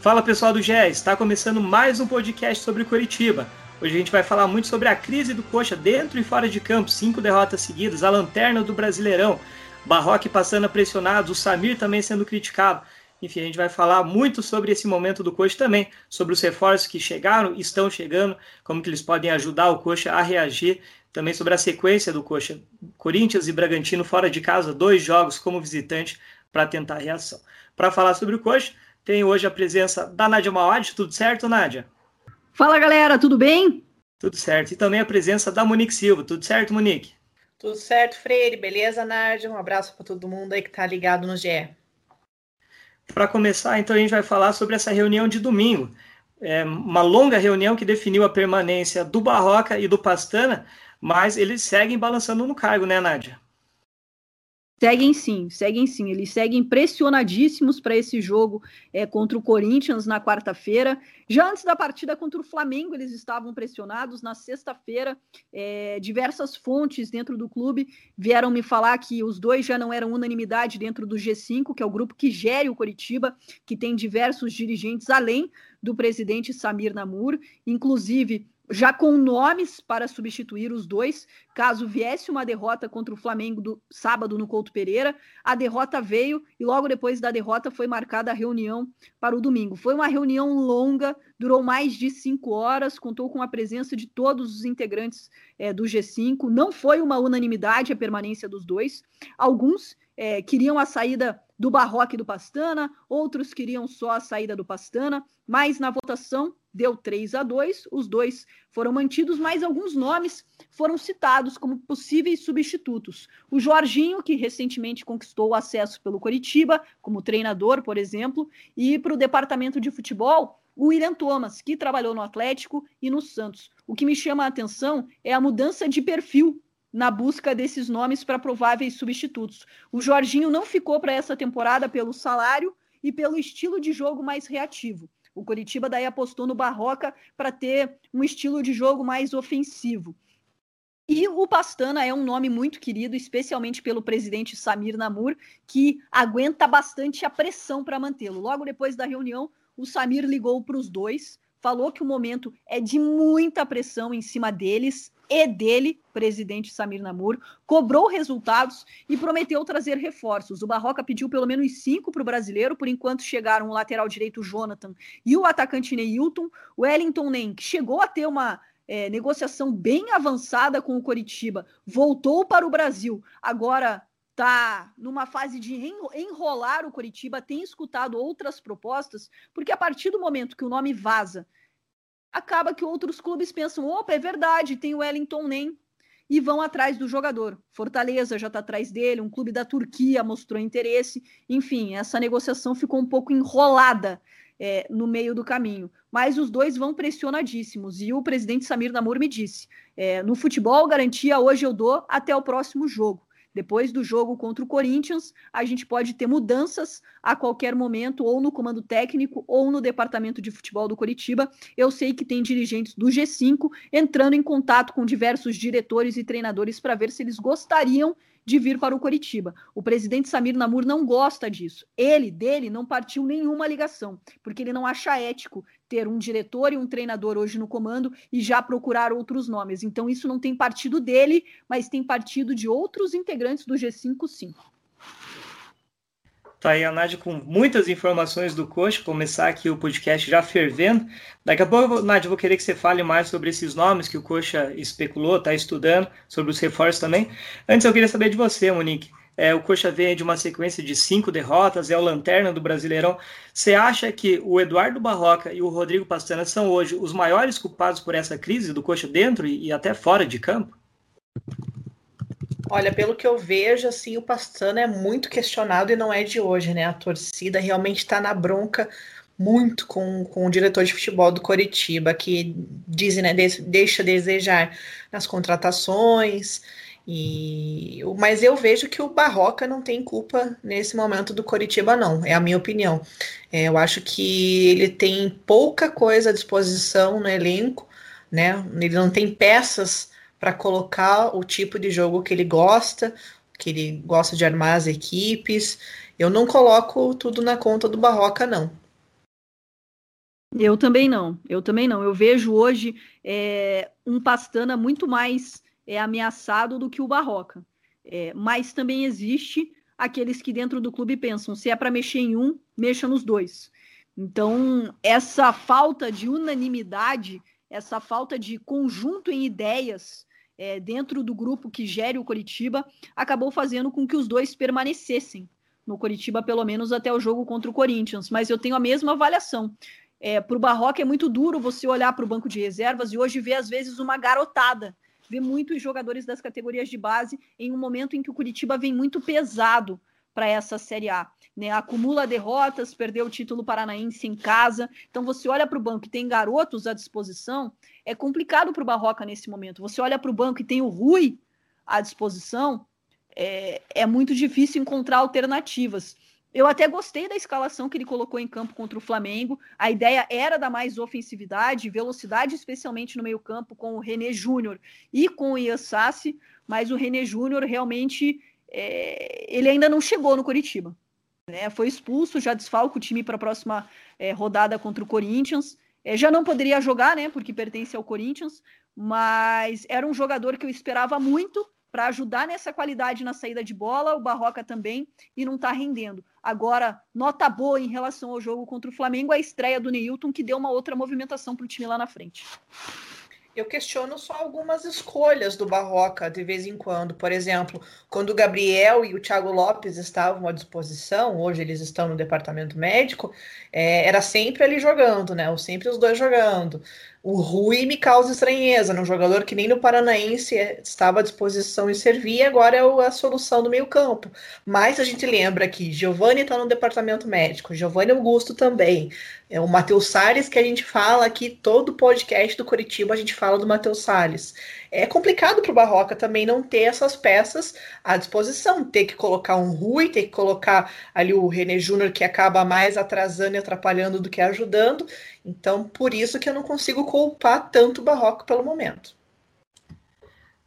Fala pessoal do GE, está começando mais um podcast sobre Curitiba. Hoje a gente vai falar muito sobre a crise do Coxa dentro e fora de campo, cinco derrotas seguidas, a lanterna do Brasileirão, Barroque passando pressionados, o Samir também sendo criticado. Enfim, a gente vai falar muito sobre esse momento do Coxa também, sobre os reforços que chegaram, estão chegando, como que eles podem ajudar o Coxa a reagir, também sobre a sequência do Coxa, Corinthians e Bragantino fora de casa, dois jogos como visitante para tentar a reação. Para falar sobre o Coxa, tem hoje a presença da Nádia Mauad. Tudo certo, Nádia? Fala, galera, tudo bem? Tudo certo. E também a presença da Monique Silva. Tudo certo, Monique? Tudo certo, Freire. Beleza, Nádia? Um abraço para todo mundo aí que está ligado no GE. Para começar, então, a gente vai falar sobre essa reunião de domingo. É uma longa reunião que definiu a permanência do Barroca e do Pastana, mas eles seguem balançando no cargo, né, Nádia? Seguem sim, seguem sim. Eles seguem pressionadíssimos para esse jogo é, contra o Corinthians na quarta-feira. Já antes da partida contra o Flamengo, eles estavam pressionados. Na sexta-feira, é, diversas fontes dentro do clube vieram me falar que os dois já não eram unanimidade dentro do G5, que é o grupo que gere o Coritiba, que tem diversos dirigentes além do presidente Samir Namur. Inclusive, já com nomes para substituir os dois, caso viesse uma derrota contra o Flamengo do sábado no Couto Pereira. A derrota veio e logo depois da derrota foi marcada a reunião para o domingo. Foi uma reunião longa, durou mais de cinco horas, contou com a presença de todos os integrantes é, do G5. Não foi uma unanimidade a permanência dos dois. Alguns é, queriam a saída do Barroque do Pastana, outros queriam só a saída do Pastana, mas na votação deu 3 a 2, os dois foram mantidos, mas alguns nomes foram citados como possíveis substitutos. O Jorginho, que recentemente conquistou o acesso pelo Coritiba, como treinador, por exemplo, e para o departamento de futebol, o William Thomas, que trabalhou no Atlético e no Santos. O que me chama a atenção é a mudança de perfil na busca desses nomes para prováveis substitutos. O Jorginho não ficou para essa temporada pelo salário e pelo estilo de jogo mais reativo. O Coritiba daí apostou no Barroca para ter um estilo de jogo mais ofensivo. E o Pastana é um nome muito querido, especialmente pelo presidente Samir Namur, que aguenta bastante a pressão para mantê-lo. Logo depois da reunião, o Samir ligou para os dois, falou que o momento é de muita pressão em cima deles e dele, presidente Samir Namur, cobrou resultados e prometeu trazer reforços. O Barroca pediu pelo menos cinco para o brasileiro, por enquanto chegaram o lateral direito Jonathan e o atacante Neilton. O Wellington Nem, que chegou a ter uma é, negociação bem avançada com o Coritiba, voltou para o Brasil, agora está numa fase de enrolar o Coritiba, tem escutado outras propostas, porque a partir do momento que o nome vaza acaba que outros clubes pensam: opa, é verdade, tem o Wellington Nem, e vão atrás do jogador. Fortaleza já está atrás dele, um clube da Turquia mostrou interesse. Enfim, essa negociação ficou um pouco enrolada é, no meio do caminho. Mas os dois vão pressionadíssimos. E o presidente Samir Namur me disse: é, no futebol, garantia hoje eu dou até o próximo jogo. Depois do jogo contra o Corinthians, a gente pode ter mudanças a qualquer momento, ou no comando técnico, ou no departamento de futebol do Coritiba. Eu sei que tem dirigentes do G5 entrando em contato com diversos diretores e treinadores para ver se eles gostariam de vir para o Coritiba. O presidente Samir Namur não gosta disso. Ele, dele, não partiu nenhuma ligação, porque ele não acha ético ter um diretor e um treinador hoje no comando e já procurar outros nomes. Então isso não tem partido dele, mas tem partido de outros integrantes do G5, sim. Tá aí a Nádia com muitas informações do coach, começar aqui o podcast já fervendo. Daqui a pouco, Nádia, vou querer que você fale mais sobre esses nomes que o Coxa especulou, está estudando, sobre os reforços também. Antes eu queria saber de você, Monique. É, o Coxa vem de uma sequência de cinco derrotas, é o lanterna do Brasileirão. Você acha que o Eduardo Barroca e o Rodrigo Pastana são hoje os maiores culpados por essa crise do Coxa dentro e, e até fora de campo? Olha, pelo que eu vejo, assim, o Pastana é muito questionado e não é de hoje, né? A torcida realmente está na bronca muito com, com o diretor de futebol do Coritiba, que dizem, né, deixa desejar nas contratações. E, mas eu vejo que o Barroca não tem culpa nesse momento do Coritiba, não. É a minha opinião. É, eu acho que ele tem pouca coisa à disposição no elenco, né? Ele não tem peças para colocar o tipo de jogo que ele gosta, que ele gosta de armar as equipes. Eu não coloco tudo na conta do Barroca, não. Eu também não, eu também não. Eu vejo hoje é, um Pastana muito mais é, ameaçado do que o Barroca. É, mas também existe aqueles que dentro do clube pensam: se é para mexer em um, mexa nos dois. Então, essa falta de unanimidade, essa falta de conjunto em ideias é, dentro do grupo que gere o Coritiba, acabou fazendo com que os dois permanecessem no Coritiba, pelo menos até o jogo contra o Corinthians. Mas eu tenho a mesma avaliação. É, para o Barroca é muito duro você olhar para o banco de reservas e hoje ver, às vezes, uma garotada vê muitos jogadores das categorias de base em um momento em que o Curitiba vem muito pesado para essa Série A. Né? Acumula derrotas, perdeu o título paranaense em casa. Então você olha para o banco e tem garotos à disposição, é complicado para o Barroca nesse momento. Você olha para o banco e tem o Rui à disposição, é, é muito difícil encontrar alternativas. Eu até gostei da escalação que ele colocou em campo contra o Flamengo. A ideia era dar mais ofensividade, velocidade, especialmente no meio-campo, com o René Júnior e com o Ian Sassi, mas o René Júnior realmente é, ele ainda não chegou no Coritiba. Né? Foi expulso, já desfalca o time para a próxima é, rodada contra o Corinthians. É, já não poderia jogar, né? Porque pertence ao Corinthians, mas era um jogador que eu esperava muito para ajudar nessa qualidade na saída de bola, o Barroca também, e não está rendendo. Agora, nota boa em relação ao jogo contra o Flamengo, a estreia do Neilton, que deu uma outra movimentação para o time lá na frente. Eu questiono só algumas escolhas do Barroca de vez em quando. Por exemplo, quando o Gabriel e o Thiago Lopes estavam à disposição, hoje eles estão no departamento médico, é, era sempre ali jogando, né? Ou sempre os dois jogando. O Rui me causa estranheza, né? um jogador que nem no Paranaense estava à disposição e servia, agora é a solução do meio-campo. Mas a gente lembra que Giovanni está no departamento médico, Giovanni Augusto também. É o Matheus Salles que a gente fala aqui, todo podcast do Curitiba a gente fala do Matheus Salles. É complicado para o Barroca também não ter essas peças à disposição, ter que colocar um Rui, ter que colocar ali o René Júnior que acaba mais atrasando e atrapalhando do que ajudando. Então, por isso que eu não consigo culpar tanto o Barroco pelo momento.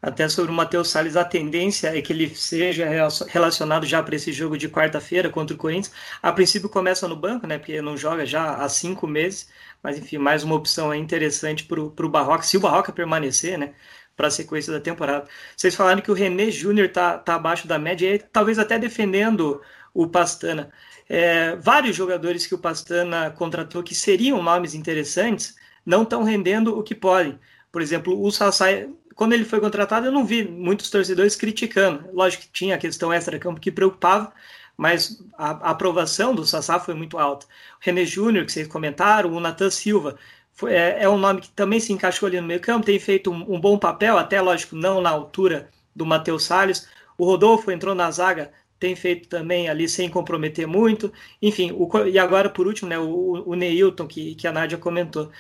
Até sobre o Matheus Salles, a tendência é que ele seja relacionado já para esse jogo de quarta-feira contra o Corinthians. A princípio começa no banco, né? Porque não joga já há cinco meses. Mas enfim, mais uma opção interessante para o Barroca, se o Barroca permanecer, né? Para a sequência da temporada. Vocês falaram que o René Júnior está tá abaixo da média, e talvez até defendendo o Pastana é, vários jogadores que o Pastana contratou que seriam nomes interessantes não estão rendendo o que podem. Por exemplo, o Sassai, quando ele foi contratado, eu não vi muitos torcedores criticando. Lógico que tinha a questão extra-campo que preocupava, mas a, a, aprovação do Sassá foi muito alta. O René Júnior, que vocês comentaram, o Natan Silva, foi, é, é, um nome que também se encaixou ali no meio campo, tem feito um, um bom papel, até, lógico, não na altura do Matheus Salles. O Rodolfo entrou na zaga tem feito também ali sem comprometer muito. Enfim, o, e agora, por último, né, o, o Neilton, que, que a Nádia comentou.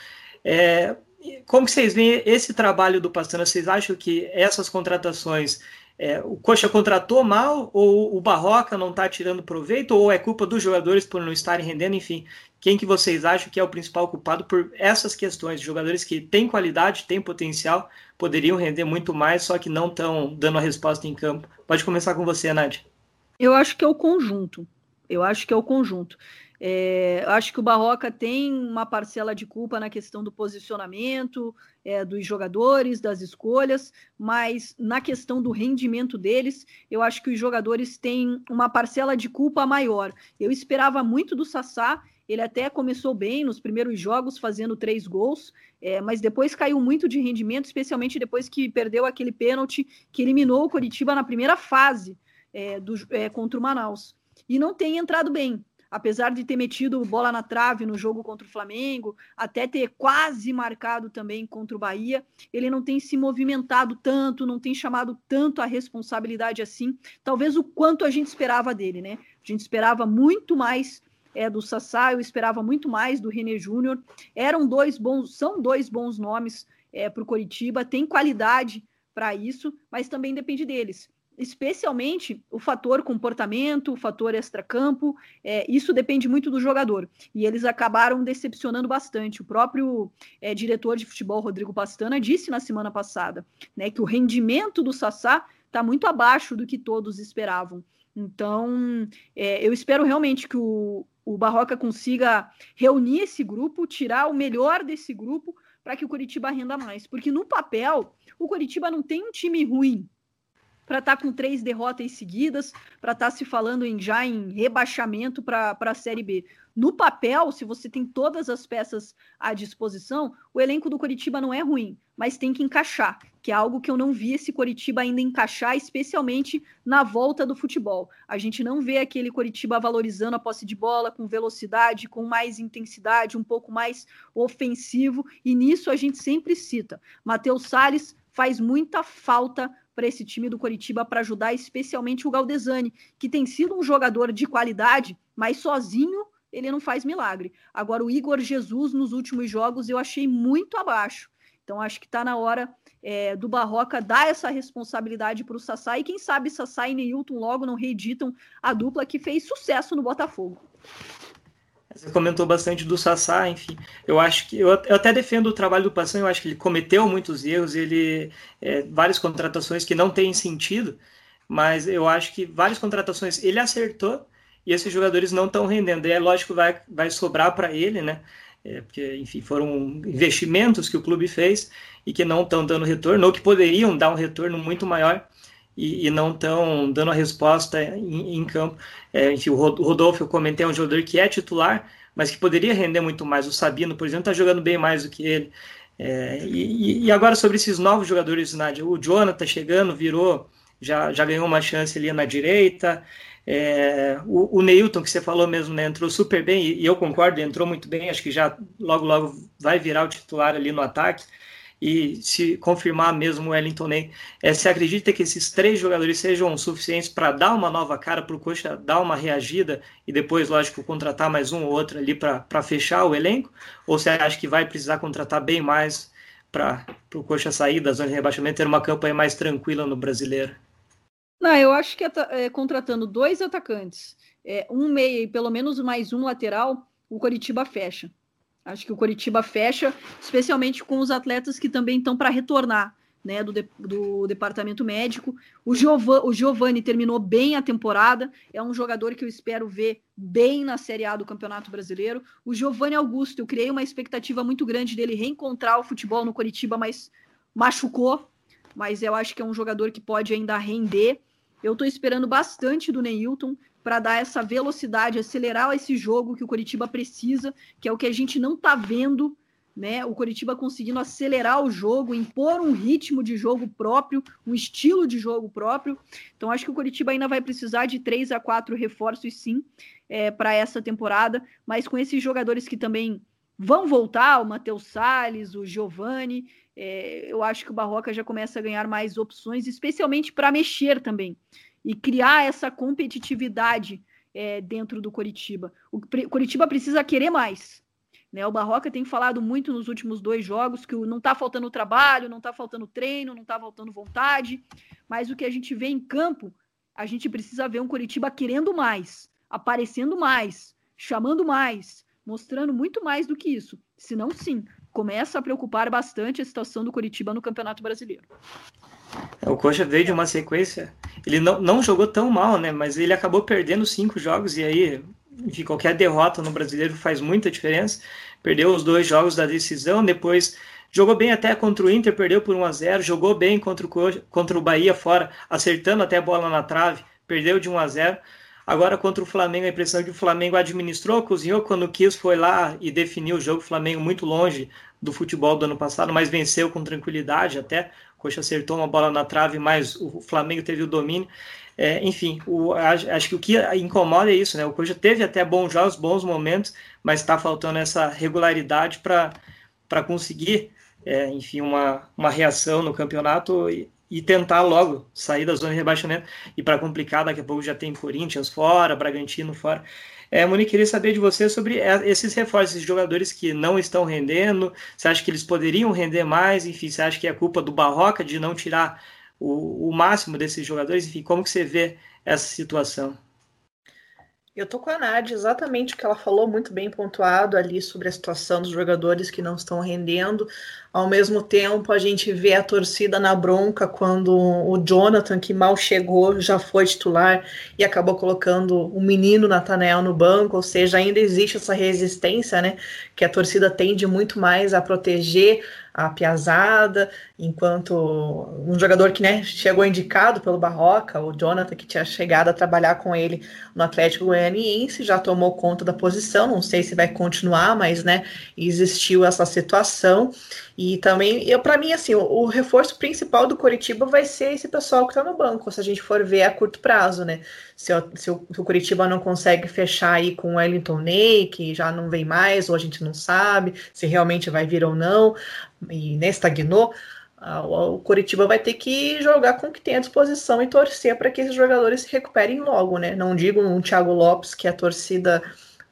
É, como vocês veem esse trabalho do Pastana? Vocês acham que essas contratações, é, o Coxa contratou mal, ou o Barroca não está tirando proveito, ou é culpa dos jogadores por não estarem rendendo? Enfim, quem que vocês acham que é o principal culpado por essas questões? Jogadores que têm qualidade, têm potencial, poderiam render muito mais, só que não estão dando a resposta em campo. Pode começar com você, Nádia. Eu acho que é o conjunto. Eu acho que é o conjunto. É, acho que o Barroca tem uma parcela de culpa na questão do posicionamento é, dos jogadores, das escolhas, mas na questão do rendimento deles, eu acho que os jogadores têm uma parcela de culpa maior. Eu esperava muito do Sassá, ele até começou bem nos primeiros jogos, fazendo três gols, é, mas depois caiu muito de rendimento, especialmente depois que perdeu aquele pênalti que eliminou o Coritiba na primeira fase é, do, é, contra o Manaus. E não tem entrado bem. Apesar de ter metido bola na trave no jogo contra o Flamengo, até ter quase marcado também contra o Bahia, ele não tem se movimentado tanto, não tem chamado tanto a responsabilidade assim, talvez o quanto a gente esperava dele, né? A gente esperava muito mais é, do Sassá, eu esperava muito mais do René Júnior. Eram dois bons, são dois bons nomes é, para o Coritiba, tem qualidade para isso, mas também depende deles especialmente o fator comportamento, o fator extracampo, é, isso depende muito do jogador. E eles acabaram decepcionando bastante. O próprio é, diretor de futebol, Rodrigo Pastana, disse na semana passada né, que o rendimento do Sassá está muito abaixo do que todos esperavam. Então, é, eu espero realmente que o, o Barroca consiga reunir esse grupo, tirar o melhor desse grupo para que o Curitiba renda mais. Porque no papel, o Curitiba não tem um time ruim para estar tá com três derrotas seguidas, para estar tá se falando em, já em rebaixamento para a Série B. No papel, se você tem todas as peças à disposição, o elenco do Curitiba não é ruim, mas tem que encaixar, que é algo que eu não vi esse Curitiba ainda encaixar, especialmente na volta do futebol. A gente não vê aquele Curitiba valorizando a posse de bola com velocidade, com mais intensidade, um pouco mais ofensivo, e nisso a gente sempre cita. Matheus Salles faz muita falta para esse time do Coritiba para ajudar especialmente o Galdesani, que tem sido um jogador de qualidade, mas sozinho ele não faz milagre. Agora, o Igor Jesus, nos últimos jogos, eu achei muito abaixo. Então, acho que está na hora é, do Barroca dar essa responsabilidade para o Sassá. E quem sabe Sassá e Neilton logo não reeditam a dupla que fez sucesso no Botafogo. Você comentou bastante do Sassá, enfim. Eu acho que eu, eu até defendo o trabalho do Passan, eu acho que ele cometeu muitos erros, ele é, várias contratações que não têm sentido, mas eu acho que várias contratações ele acertou e esses jogadores não estão rendendo. E é lógico vai, vai sobrar para ele, né? É, porque, enfim, foram investimentos que o clube fez e que não estão dando retorno, ou que poderiam dar um retorno muito maior e, e não estão dando a resposta em, em campo. É, enfim, o Rodolfo, eu comentei, é um jogador que é titular, mas que poderia render muito mais. O Sabino, por exemplo, está jogando bem mais do que ele. É, e, e, agora sobre esses novos jogadores, Nádia, o Jonathan chegando, virou, já, já ganhou uma chance ali na direita. É, o, o Neilton, que você falou mesmo, né, entrou super bem, e, e, eu concordo, entrou muito bem, acho que já logo, logo vai virar o titular ali no ataque, e se confirmar mesmo o Wellington Ney, é, você acredita que esses três jogadores sejam suficientes para dar uma nova cara para o Coxa, dar uma reagida, e depois, lógico, contratar mais um ou outro ali para fechar o elenco, ou você acha que vai precisar contratar bem mais para o Coxa sair da zona de rebaixamento, ter uma campanha mais tranquila no brasileiro? Não, eu acho que é, contratando dois atacantes, é, um meia e pelo menos mais um lateral, o Coritiba fecha. Acho que o Coritiba fecha, especialmente com os atletas que também estão para retornar. Né, do, de, do departamento médico. O, Giovan, o Giovanni terminou bem a temporada, é um jogador que eu espero ver bem na Série A do Campeonato Brasileiro. O Giovanni Augusto, eu criei uma expectativa muito grande dele reencontrar o futebol no Coritiba, mas machucou. Mas eu acho que é um jogador que pode ainda render. Eu estou esperando bastante do Neilton para dar essa velocidade, acelerar esse jogo que o Coritiba precisa, que é o que a gente não está vendo, né? O Coritiba conseguindo acelerar o jogo, impor um ritmo de jogo próprio, um estilo de jogo próprio. Então acho que o Coritiba ainda vai precisar de três a quatro reforços, sim, é, para essa temporada, mas com esses jogadores que também vão voltar, o Matheus Salles, o Giovani, é, eu acho que o Barroca já começa a ganhar mais opções, especialmente para mexer também e criar essa competitividade é, dentro do Coritiba. O Coritiba precisa querer mais. Né? O Barroca tem falado muito nos últimos dois jogos que não está faltando trabalho, não está faltando treino, não está faltando vontade, mas o que a gente vê em campo, a gente precisa ver um Coritiba querendo mais, aparecendo mais, chamando mais, mostrando muito mais do que isso. Senão, sim, começa a preocupar bastante a situação do Coritiba no Campeonato Brasileiro. O Coxa veio de uma sequência. Ele não, não jogou tão mal, né? Mas ele acabou perdendo cinco jogos e aí, enfim, qualquer derrota no brasileiro faz muita diferença. Perdeu os dois jogos da decisão, depois jogou bem até contra o Inter, perdeu por 1 a 0 jogou bem contra o, Coxa, contra o Bahia fora, acertando até a bola na trave, perdeu de 1 a 0 Agora contra o Flamengo, a impressão é que o Flamengo administrou, cozinhou quando quis, foi lá e definiu o jogo. O Flamengo muito longe do futebol do ano passado, mas venceu com tranquilidade até. Coxa acertou uma bola na trave, mas o Flamengo teve o domínio. É, enfim, o, acho, que o que incomoda é isso, né? O Coxa teve até bons jogos, bons momentos, mas está faltando essa regularidade para conseguir, é, enfim, uma, uma reação no campeonato e, e tentar logo sair da zona de rebaixamento. E para complicar, daqui a pouco já tem Corinthians fora, Bragantino fora. É, Monique, queria saber de você sobre é, esses reforços, esses jogadores que não estão rendendo. Você acha que eles poderiam render mais? Enfim, você acha que é culpa do Barroca de não tirar o, o máximo desses jogadores? Enfim, como que você vê essa situação? Eu tô com a Nádia, exatamente o que ela falou, muito bem pontuado ali sobre a situação dos jogadores que não estão rendendo. Ao mesmo tempo, a gente vê a torcida na bronca quando o Jonathan, que mal chegou, já foi titular e acabou colocando o menino Nathanael no banco, ou seja, ainda existe essa resistência, né? Que a torcida tende muito mais a proteger a piazada, enquanto um jogador que né, chegou indicado pelo Barroca, o Jonathan, que tinha chegado a trabalhar com ele no Atlético Goianiense, já tomou conta da posição, não sei se vai continuar, mas né, existiu essa situação. E também, eu para mim, assim, o, o, reforço principal do Coritiba vai ser esse pessoal que está no banco, se a gente for ver a curto prazo, né? Se, o, se o, se o Coritiba não consegue fechar aí com o Wellington Ney, que já não vem mais, ou a gente não sabe se realmente vai vir ou não, e nem estagnou, o Coritiba vai ter que jogar com o que tem à disposição e torcer para que esses jogadores se recuperem logo, né? Não digo um Thiago Lopes, que a torcida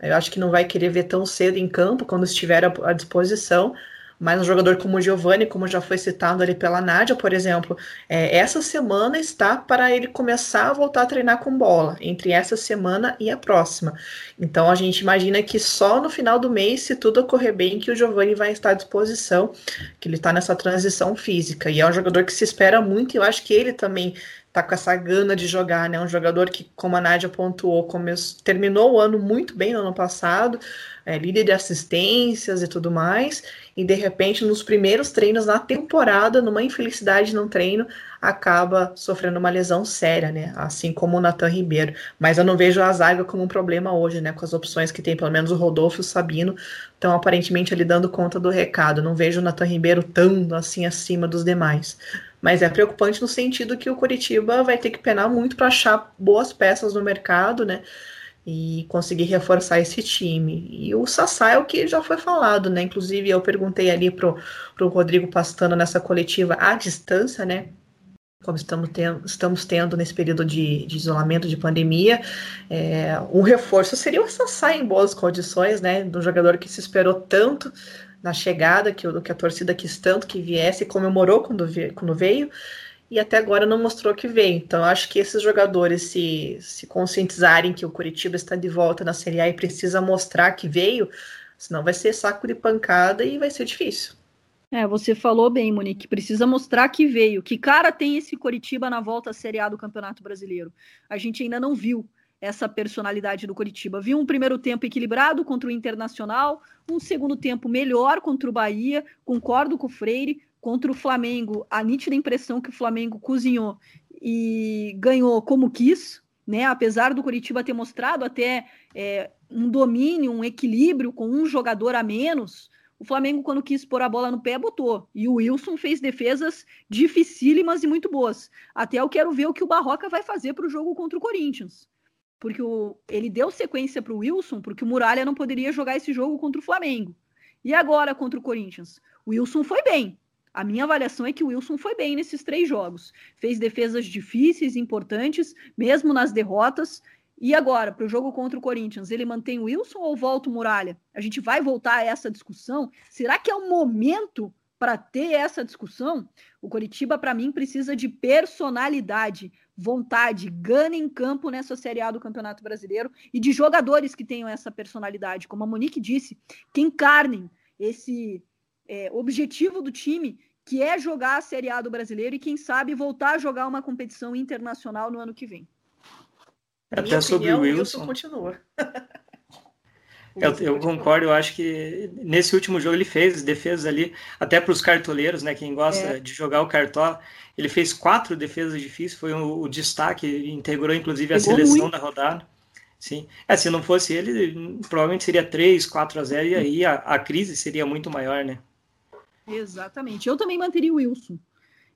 eu acho que não vai querer ver tão cedo em campo quando estiver à disposição, mas um jogador como o Giovanni, como já foi citado ali pela Nádia, por exemplo, é, essa semana está para ele começar a voltar a treinar com bola, entre essa semana e a próxima. Então a gente imagina que só no final do mês, se tudo ocorrer bem, que o Giovanni vai estar à disposição, que ele está nessa transição física. E é um jogador que se espera muito, e eu acho que ele também tá com essa gana de jogar, né? Um jogador que, como a Nádia pontuou, começou, terminou o ano muito bem no ano passado, é, líder de assistências e tudo mais, e de repente, nos primeiros treinos na temporada, numa infelicidade no treino, acaba sofrendo uma lesão séria, né? Assim como o Natan Ribeiro. Mas eu não vejo a zaga como um problema hoje, né? Com as opções que tem, pelo menos o Rodolfo e o Sabino, estão aparentemente ali dando conta do recado. Não vejo o Natan Ribeiro tão assim acima dos demais. Mas é preocupante no sentido que o Curitiba vai ter que penar muito para achar boas peças no mercado, né? e conseguir reforçar esse time. E o Sassá é o que já foi falado, né? Inclusive, eu perguntei ali pro, pro Rodrigo Pastano nessa coletiva à distância, né? Como estamos tendo, estamos tendo nesse período de, de isolamento, de pandemia, é, um reforço seria o Sassá em boas condições, né? Do jogador que se esperou tanto na chegada, que, que a torcida quis tanto que viesse comemorou quando, quando veio e até agora não mostrou que veio. Então, acho que esses jogadores se, se conscientizarem que o Curitiba está de volta na Série A e precisa mostrar que veio, senão vai ser saco de pancada e vai ser difícil. É, você falou bem, Monique, precisa mostrar que veio. Que cara tem esse Curitiba na volta à Série A do Campeonato Brasileiro? A gente ainda não viu essa personalidade do Curitiba. Viu um primeiro tempo equilibrado contra o Internacional, um segundo tempo melhor contra o Bahia, concordo com o Freire, contra o Flamengo, a nítida impressão que o Flamengo cozinhou e ganhou como quis, né? Apesar do Curitiba ter mostrado até é, um domínio, um equilíbrio com um jogador a menos, o Flamengo, quando quis pôr a bola no pé, botou. E o Wilson fez defesas dificílimas e muito boas. Até eu quero ver o que o Barroca vai fazer para o jogo contra o Corinthians. Porque o, ele deu sequência para o Wilson, porque o Muralha não poderia jogar esse jogo contra o Flamengo. E agora contra o Corinthians? O Wilson foi bem, a minha avaliação é que o Wilson foi bem nesses três jogos. Fez defesas difíceis, importantes, mesmo nas derrotas. E agora, para o jogo contra o Corinthians, ele mantém o Wilson ou volta o Muralha? A gente vai voltar a essa discussão? Será que é o momento para ter essa discussão? O Coritiba, para mim, precisa de personalidade, vontade, gana em campo nessa Série A do Campeonato Brasileiro e de jogadores que tenham essa personalidade, como a Monique disse, que encarnem esse é, objetivo do time, que é jogar a Série A do brasileiro e, quem sabe, voltar a jogar uma competição internacional no ano que vem. Até sobre o Wilson. continua. eu, eu, concordo, eu acho que nesse último jogo ele fez defesas ali, até para os cartoleiros, né? Quem gosta é. de jogar o cartola, ele fez quatro defesas difíceis, foi o, o destaque, integrou inclusive a Pegou seleção muito. da rodada. Sim. É, se não fosse ele, provavelmente seria 3, 4 a 0 e aí a, a crise seria muito maior, né? Exatamente. Eu também manteria o Wilson.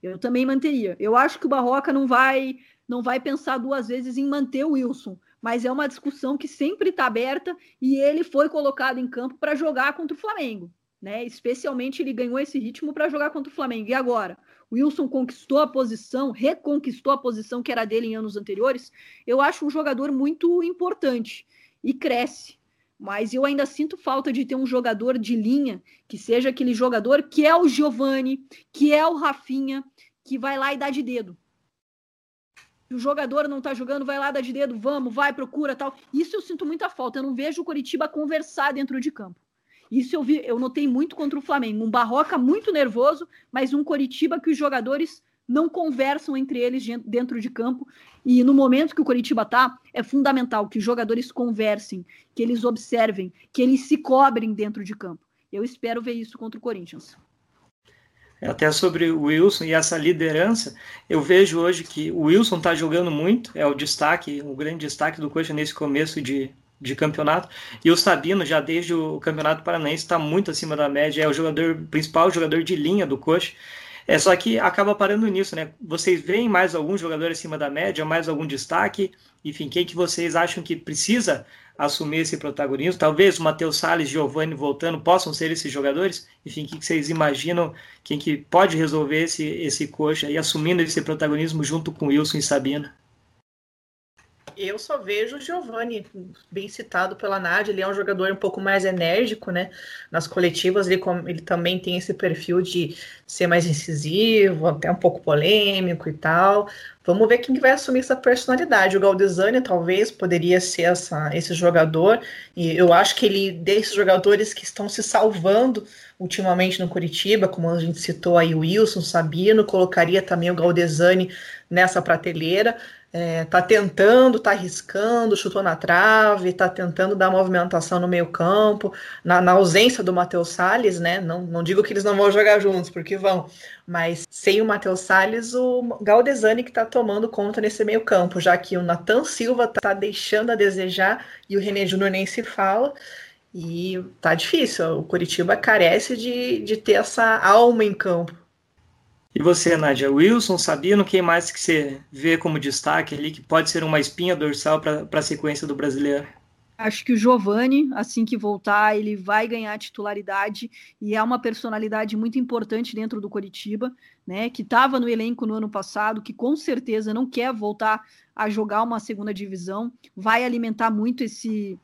Eu também manteria. Eu acho que o Barroca não vai não vai pensar duas vezes em manter o Wilson, mas é uma discussão que sempre está aberta e ele foi colocado em campo para jogar contra o Flamengo, né? Especialmente ele ganhou esse ritmo para jogar contra o Flamengo. E agora, o Wilson conquistou a posição, reconquistou a posição que era dele em anos anteriores. Eu acho um jogador muito importante e cresce mas eu ainda sinto falta de ter um jogador de linha que seja aquele jogador que é o Giovani, que é o Rafinha, que vai lá e dá de dedo. O jogador não tá jogando, vai lá, dá de dedo, vamos, vai, procura tal. Isso eu sinto muita falta. Eu não vejo o Coritiba conversar dentro de campo. Isso eu vi, eu notei muito contra o Flamengo. Um Barroca muito nervoso, mas um Coritiba que os jogadores não conversam entre eles dentro de campo. E no momento que o Coritiba tá, é fundamental que os jogadores conversem, que eles observem, que eles se cobrem dentro de campo. Eu espero ver isso contra o Corinthians. Até sobre o Wilson e essa liderança, eu vejo hoje que o Wilson está jogando muito, é o destaque, o grande destaque do Coxa nesse começo de, de campeonato. E o Sabino, já desde o Campeonato Paranaense, está muito acima da média, é o jogador principal, jogador de linha do Coxa. É só que acaba parando nisso, né? Vocês veem mais algum jogador acima da média, mais algum destaque? Enfim, quem que vocês acham que precisa assumir esse protagonismo? Talvez o Matheus Salles, Giovanni voltando possam ser esses jogadores? Enfim, o que, que vocês imaginam? Quem que pode resolver esse, esse coxa e assumindo esse protagonismo junto com Wilson e Sabina? Eu só vejo o Giovani, bem citado pela Nádia, ele é um jogador um pouco mais enérgico, né? Nas coletivas ele, ele também tem esse perfil de ser mais incisivo, até um pouco polêmico e tal. Vamos ver quem vai assumir essa personalidade. O Galdesani talvez poderia ser essa, esse jogador, e eu acho que ele, desses jogadores que estão se salvando ultimamente no Curitiba, como a gente citou aí o Wilson, Sabino, colocaria também o Galdesani nessa prateleira é, tá tentando, tá arriscando, chutou na trave, tá tentando dar movimentação no meio campo, na, na ausência do Matheus Salles, né? Não, não digo que eles não vão jogar juntos, porque vão, mas sem o Matheus Salles, o Galdesani que tá tomando conta nesse meio campo, já que o Nathan Silva tá deixando a desejar e o René Júnior nem se fala. E tá difícil, o Curitiba carece de, de ter essa alma em campo. E você, Nádia, Wilson, Sabino, quem mais que você vê como destaque ali, que pode ser uma espinha dorsal para a sequência do brasileiro? Acho que o Giovani, assim que voltar, ele vai ganhar titularidade e é uma personalidade muito importante dentro do Coritiba, né? Que estava no elenco no ano passado, que com certeza não quer voltar a jogar uma segunda divisão, vai alimentar muito esse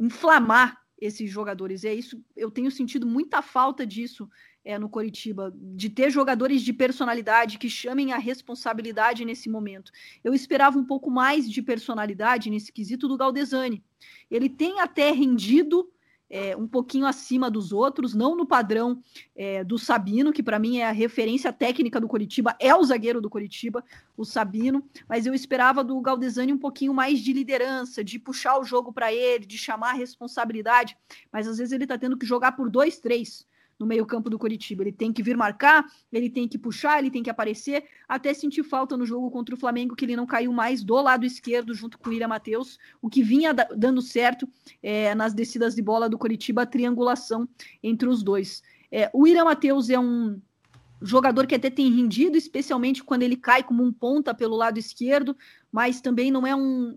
inflamar esses jogadores. É isso, eu tenho sentido muita falta disso é, no Coritiba, de ter jogadores de personalidade que chamem a responsabilidade nesse momento. Eu esperava um pouco mais de personalidade nesse quesito do Galdesani. Ele tem até rendido é, um pouquinho acima dos outros, não no padrão é, do Sabino, que para mim é a referência técnica do Coritiba, é o zagueiro do Coritiba, o Sabino, mas eu esperava do Galdesani um pouquinho mais de liderança, de puxar o jogo para ele, de chamar a responsabilidade, mas às vezes ele está tendo que jogar por dois, três no meio-campo do Curitiba. Ele tem que vir marcar, ele tem que puxar, ele tem que aparecer. Até sentir falta no jogo contra o Flamengo, que ele não caiu mais do lado esquerdo junto com o William Matheus, o que vinha dando certo é, nas descidas de bola do Curitiba, a triangulação entre os dois. É, o William Matheus é um jogador que até tem rendido, especialmente quando ele cai como um ponta pelo lado esquerdo, mas também não é um,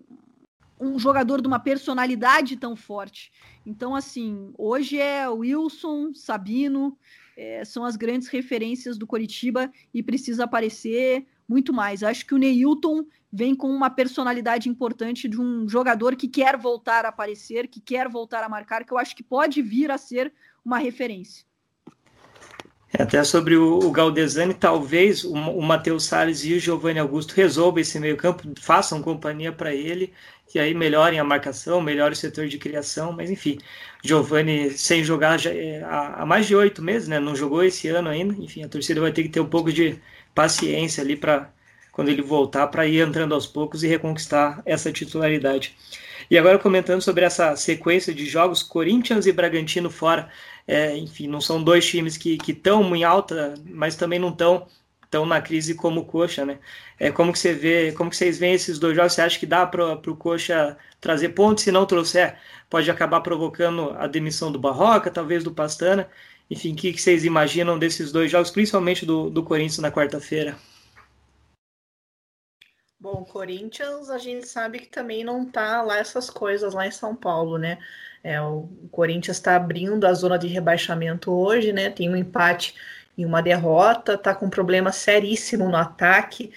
um jogador de uma personalidade tão forte. Então, assim, hoje é Wilson, Sabino, é, são as grandes referências do Coritiba e precisa aparecer muito mais. Acho que o Neilton vem com uma personalidade importante de um jogador que quer voltar a aparecer, que quer voltar a marcar, que eu acho que pode vir a ser uma referência. É, até sobre o, o Galdesani, talvez o, o Matheus Salles e o Giovanni Augusto resolvam esse meio-campo, façam companhia para ele e aí melhorem a marcação, melhore o setor de criação, mas enfim, Giovani sem jogar já, é, há, há, mais de oito meses, né? Não jogou esse ano ainda, enfim, a torcida vai ter que ter um pouco de paciência ali para quando ele voltar para ir entrando aos poucos e reconquistar essa titularidade. E agora comentando sobre essa sequência de jogos, Corinthians e Bragantino fora, é, enfim, não são dois times que estão em alta, mas também não estão tão na crise como o Coxa, né? É, como que você vê, como que vocês veem esses dois jogos? Você acha que dá para o Coxa trazer pontos? Se não trouxer, pode acabar provocando a demissão do Barroca, talvez do Pastana. Enfim, o que, que vocês imaginam desses dois jogos, principalmente do, do Corinthians na quarta-feira? Bom, Corinthians, a gente sabe que também não tá lá essas coisas lá em São Paulo, né? É, o Corinthians está abrindo a zona de rebaixamento hoje, né? Tem um empate e uma derrota, tá com um problema seríssimo no ataque.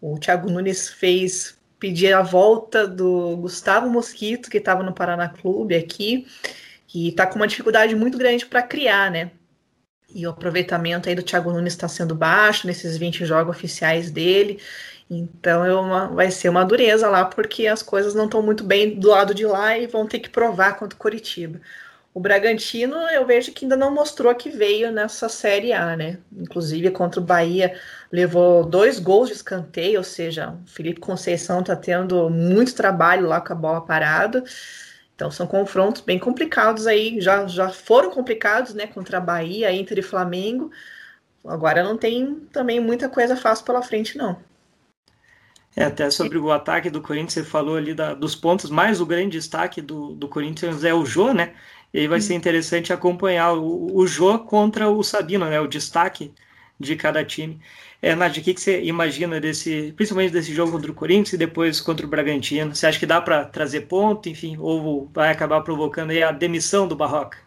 O Thiago Nunes fez pedir a volta do Gustavo Mosquito, que estava no Paraná Clube aqui, e tá com uma dificuldade muito grande para criar, né? E o aproveitamento aí do Thiago Nunes está sendo baixo nesses 20 jogos oficiais dele. Então é uma, vai ser uma dureza lá, porque as coisas não estão muito bem do lado de lá e vão ter que provar contra o Coritiba. O Bragantino, eu vejo que ainda não mostrou que veio nessa Série A, né? Inclusive contra o Bahia, levou dois gols de escanteio, ou seja, o Felipe Conceição está tendo muito trabalho lá com a bola parada. Então são confrontos bem complicados aí, já, já foram complicados, né? Contra a Bahia, Inter e Flamengo. Agora não tem também muita coisa fácil pela frente, não. É, até sobre o ataque do Corinthians, você falou ali da, dos pontos, mas o grande destaque do, do Corinthians é o Jô, né? E aí vai ser interessante acompanhar o, o Jô contra o Sabino, né? O destaque de cada time. É, Nádia, o que, que você imagina desse, principalmente desse jogo contra o Corinthians e depois contra o Bragantino? Você acha que dá para trazer ponto, enfim, ou vai acabar provocando a demissão do Barroca?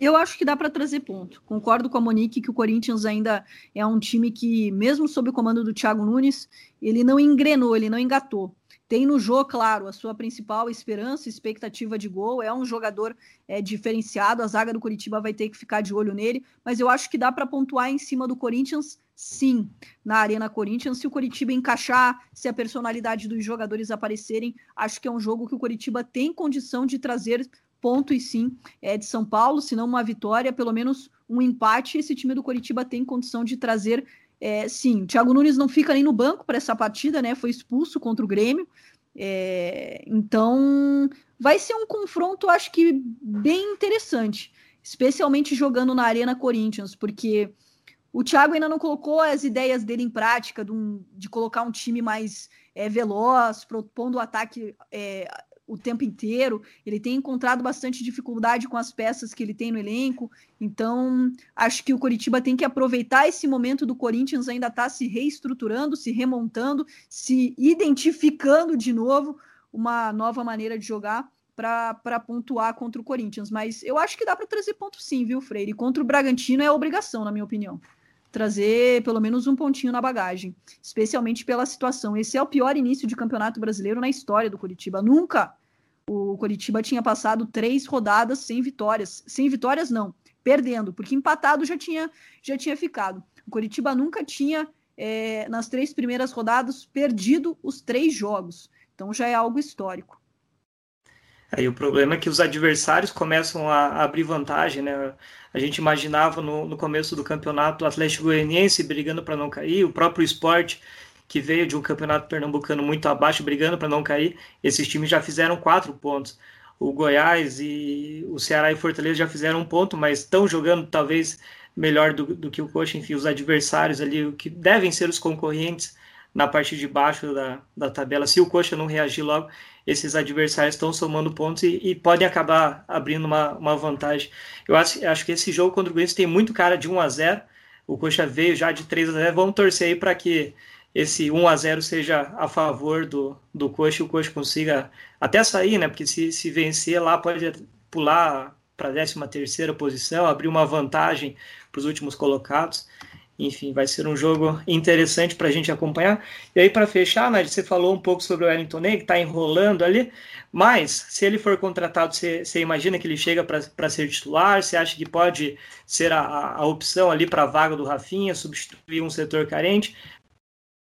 Eu acho que dá para trazer ponto. Concordo com a Monique que o Corinthians ainda é um time que, mesmo sob o comando do Thiago Nunes, ele não engrenou, ele não engatou. Tem no jogo, claro, a sua principal esperança, expectativa de gol. É um jogador é, diferenciado. A zaga do Curitiba vai ter que ficar de olho nele. Mas eu acho que dá para pontuar em cima do Corinthians, sim, na Arena Corinthians. Se o Curitiba encaixar, se a personalidade dos jogadores aparecerem, acho que é um jogo que o Curitiba tem condição de trazer pontos, sim, é, de São Paulo. Se não uma vitória, pelo menos um empate. Esse time do Curitiba tem condição de trazer é, sim, Thiago Nunes não fica nem no banco para essa partida, né? Foi expulso contra o Grêmio. É, então, vai ser um confronto, acho que bem interessante, especialmente jogando na Arena Corinthians, porque o Thiago ainda não colocou as ideias dele em prática, de, um, de colocar um time mais é, veloz, propondo o ataque é, o tempo inteiro. Ele tem encontrado bastante dificuldade com as peças que ele tem no elenco. Então, acho que o Coritiba tem que aproveitar esse momento do Corinthians ainda estar tá se reestruturando, se remontando, se identificando de novo uma nova maneira de jogar para pontuar contra o Corinthians. Mas eu acho que dá para trazer ponto sim, viu, Freire? Contra o Bragantino é obrigação, na minha opinião. Trazer pelo menos um pontinho na bagagem, especialmente pela situação. Esse é o pior início de campeonato brasileiro na história do Curitiba. Nunca o Curitiba tinha passado três rodadas sem vitórias. Sem vitórias, não, perdendo, porque empatado já tinha, já tinha ficado. O Curitiba nunca tinha, é, nas três primeiras rodadas, perdido os três jogos. Então já é algo histórico. Aí o problema é que os adversários começam a abrir vantagem, né? A gente imaginava no, no começo do campeonato o Atlético Goianiense brigando para não cair, o próprio esporte que veio de um campeonato pernambucano muito abaixo, brigando para não cair, esses times já fizeram quatro pontos. O Goiás e o Ceará e Fortaleza já fizeram um ponto, mas estão jogando talvez melhor do, do que o Coxa, enfim, os adversários ali, que devem ser os concorrentes na parte de baixo da, da tabela. Se o Coxa não reagir logo, esses adversários estão somando pontos e, e podem acabar abrindo uma, uma vantagem. Eu acho, acho que esse jogo contra o Corinthians tem muito cara de 1 a 0 O Coxa veio já de 3 a 0 Vamos torcer aí para que esse 1 a 0 seja a favor do, do Coxa e o Coxa consiga até sair, né? Porque se, se vencer lá pode pular para a 13 terceira posição, abrir uma vantagem para os últimos colocados. Enfim, vai ser um jogo interessante para a gente acompanhar. E aí, para fechar, Nath, você falou um pouco sobre o Wellington Ney, que está enrolando ali, mas se ele for contratado, você, você imagina que ele chega para ser titular? Você acha que pode ser a, a opção ali para a vaga do Rafinha, substituir um setor carente?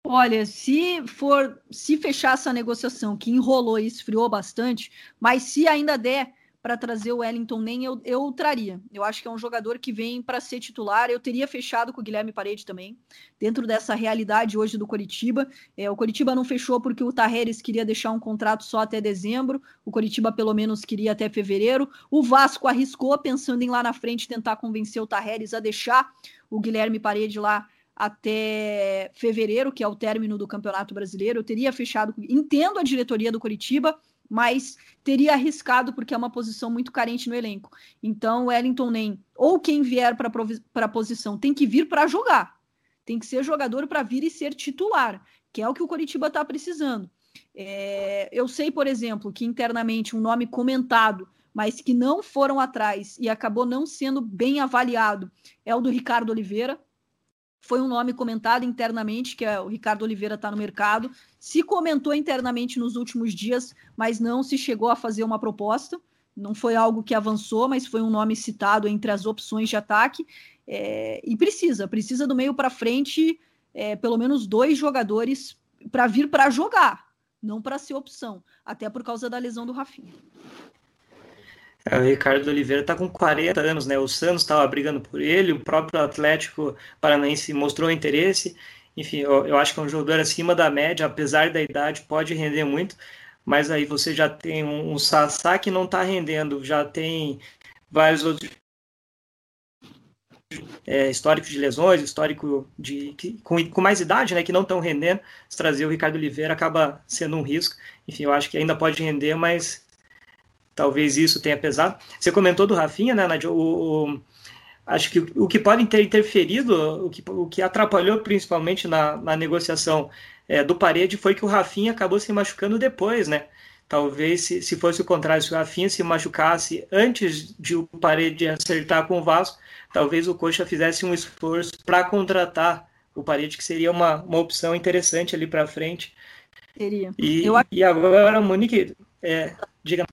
Olha, se for, se fechar essa negociação que enrolou e esfriou bastante, mas se ainda der para trazer o Wellington nem eu, eu traria. Eu acho que é um jogador que vem para ser titular. Eu teria fechado com o Guilherme Parede também, dentro dessa realidade hoje do Coritiba. É, o Coritiba não fechou porque o Tarreres queria deixar um contrato só até dezembro. O Coritiba pelo menos queria até fevereiro. O Vasco arriscou pensando em lá na frente tentar convencer o Tarreres a deixar o Guilherme Parede lá até fevereiro, que é o término do Campeonato Brasileiro. Eu teria fechado, entendo a diretoria do Coritiba, mas teria arriscado porque é uma posição muito carente no elenco. Então, Wellington nem ou quem vier para a posição tem que vir para jogar. Tem que ser jogador para vir e ser titular, que é o que o Coritiba está precisando. É, eu sei, por exemplo, que internamente um nome comentado, mas que não foram atrás e acabou não sendo bem avaliado, é o do Ricardo Oliveira foi um nome comentado internamente, que é o Ricardo Oliveira está no mercado. Se comentou internamente nos últimos dias, mas não se chegou a fazer uma proposta. não foi algo que avançou, mas foi um nome citado entre as opções de ataque. É, e precisa, precisa do meio para frente, é, pelo menos dois jogadores para vir para jogar, não para ser opção, até por causa da lesão do Rafinha. É, o Ricardo Oliveira está com 40 anos, né? O Santos estava brigando por ele, o próprio Atlético Paranaense mostrou interesse. Enfim, eu, eu, acho que é um jogador acima da média, apesar da idade, pode render muito. Mas aí você já tem um, um Sassá que não está rendendo, já tem vários outros é, histórico de lesões, histórico de que, com, com, mais idade, né, que não estão rendendo, se trazer o Ricardo Oliveira acaba sendo um risco. Enfim, eu acho que ainda pode render, mas talvez isso tenha pesado. Você comentou do Rafinha, né, Nadia? O, o, acho que o, o, que pode ter interferido, o que, o que atrapalhou principalmente na, na negociação é, do Parede foi que o Rafinha acabou se machucando depois, né? Talvez se, se fosse o contrário, se o Rafinha se machucasse antes de o Parede acertar com o Vasco, talvez o Coxa fizesse um esforço para contratar o Parede, que seria uma, uma opção interessante ali para frente. Seria. E, Eu... e agora, Monique, é, diga.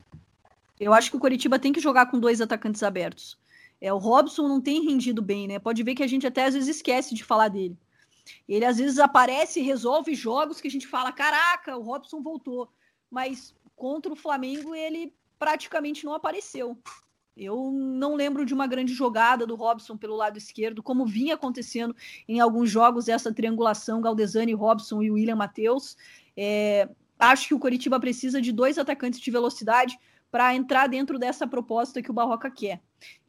Eu acho que o Coritiba tem que jogar com dois atacantes abertos. É, o Robson não tem rendido bem, né? Pode ver que a gente até às vezes esquece de falar dele. Ele às vezes aparece e resolve jogos que a gente fala: caraca, o Robson voltou. Mas contra o Flamengo ele praticamente não apareceu. Eu não lembro de uma grande jogada do Robson pelo lado esquerdo, como vinha acontecendo em alguns jogos essa triangulação Galdesani, Robson e William Matheus. É, acho que o Coritiba precisa de dois atacantes de velocidade para entrar dentro dessa proposta que o Barroca quer.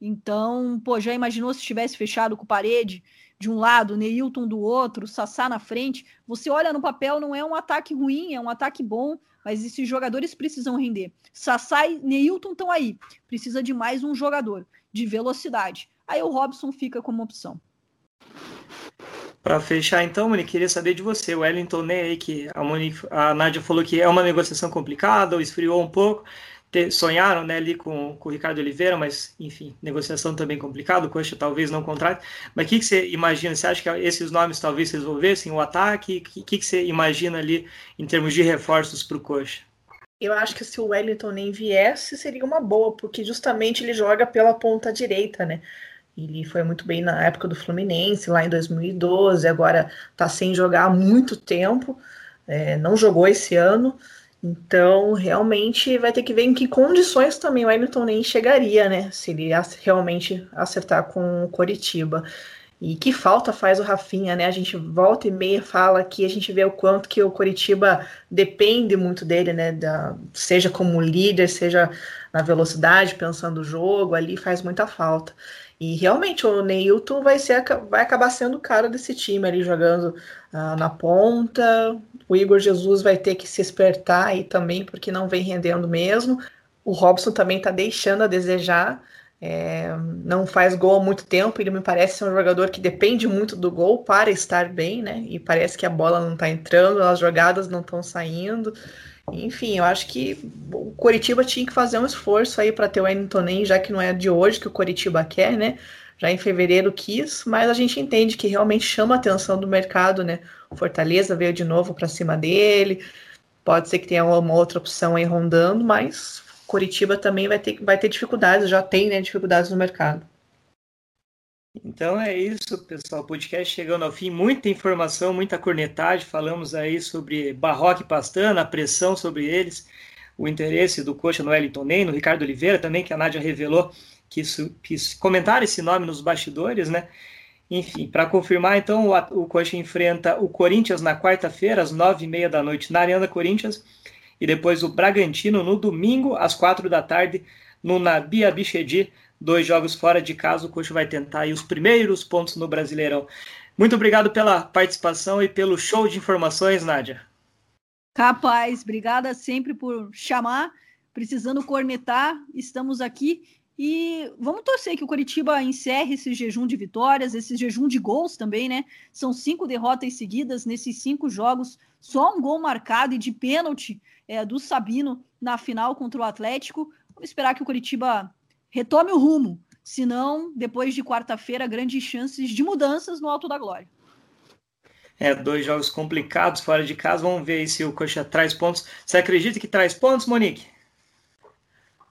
Então, pô, já imaginou se tivesse fechado com parede de um lado, Neilton do outro, Sassá na frente? Você olha no papel, não é um ataque ruim, é um ataque bom, mas esses jogadores precisam render. Sassá e Neilton estão aí. Precisa de mais um jogador de velocidade. Aí o Robson fica como opção. Para fechar, então, Monique, queria saber de você. O Wellington Ney aí, que a, Monique, a Nádia falou que é uma negociação complicada, ou esfriou um pouco sonharam né, ali com, com o Ricardo Oliveira, mas enfim, negociação também complicada, o Coxa talvez não contrate. Mas o que, que você imagina? Você acha que esses nomes talvez resolvessem o ataque? O que, que, você imagina ali em termos de reforços para o Coxa? Eu acho que se o Wellington nem viesse, seria uma boa, porque justamente ele joga pela ponta direita, né? Ele foi muito bem na época do Fluminense, lá em 2012, agora está sem jogar há muito tempo, é, não jogou esse ano. Então, realmente vai ter que ver em que condições também o Hamilton nem chegaria, né? Se ele realmente acertar com o Coritiba. E que falta faz o Rafinha, né? A gente volta e meia fala que a gente vê o quanto que o Coritiba depende muito dele, né? Da, seja como líder, seja na velocidade, pensando o jogo, ali faz muita falta. E realmente o Neilton vai, ser, vai acabar sendo o cara desse time ali jogando uh, na ponta. O Igor Jesus vai ter que se espertar aí também, porque não vem rendendo mesmo. O Robson também está deixando a desejar. É, não faz gol há muito tempo. Ele me parece ser um jogador que depende muito do gol para estar bem, né? E parece que a bola não está entrando, as jogadas não estão saindo. Enfim, eu acho que o Coritiba tinha que fazer um esforço aí para ter o Wellington Nem, já que não é de hoje que o Coritiba quer, né? Já em fevereiro quis, mas a gente entende que realmente chama a atenção do mercado, né? Fortaleza veio de novo para cima dele. Pode ser que tenha uma outra opção aí rondando, mas Coritiba também vai ter, vai ter dificuldades, já tem né, dificuldades no mercado. Então é isso, pessoal. Podcast chegando ao fim. Muita informação, muita cornetagem. Falamos aí sobre Barroca e Pastana, a pressão sobre eles, o interesse do coxa no Wellington Ney, no Ricardo Oliveira também, que a Nádia revelou que quis comentar esse nome nos bastidores, né? Enfim, para confirmar, então, o, o Coxa enfrenta o Corinthians na quarta-feira, às nove e meia da noite, na Arena Corinthians, e depois o Bragantino no domingo, às quatro da tarde, no Nabi Abichedi, dois jogos fora de casa, o Coxa vai tentar aí os primeiros pontos no Brasileirão. Muito obrigado pela participação e pelo show de informações, Nádia. Capaz, obrigada sempre por chamar, precisando cornetar, estamos aqui e vamos torcer que o Coritiba encerre esse jejum de vitórias, esse jejum de gols também, né? São cinco derrotas seguidas nesses cinco jogos, só um gol marcado e de pênalti é, do Sabino na final contra o Atlético. Vamos esperar que o Coritiba retome o rumo. Senão, depois de quarta-feira, grandes chances de mudanças no Alto da Glória. É, dois jogos complicados fora de casa. Vamos ver se o Coxa traz pontos. Você acredita que traz pontos, Monique?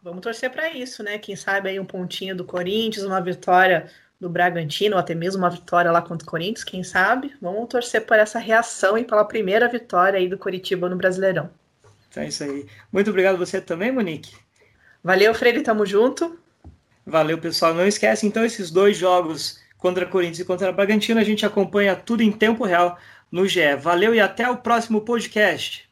Vamos torcer para isso, né? Quem sabe aí um pontinho do Corinthians, uma vitória do Bragantino, ou até mesmo uma vitória lá contra o Corinthians, quem sabe? Vamos torcer por essa reação e pela primeira vitória aí do Coritiba no Brasileirão. Então é isso aí. Muito obrigado você também, Monique. Valeu, Freire, tamo junto. Valeu, pessoal. Não esquece, então, esses dois jogos contra Corinthians e contra Bragantino, a gente acompanha tudo em tempo real no GE. Valeu e até o próximo podcast.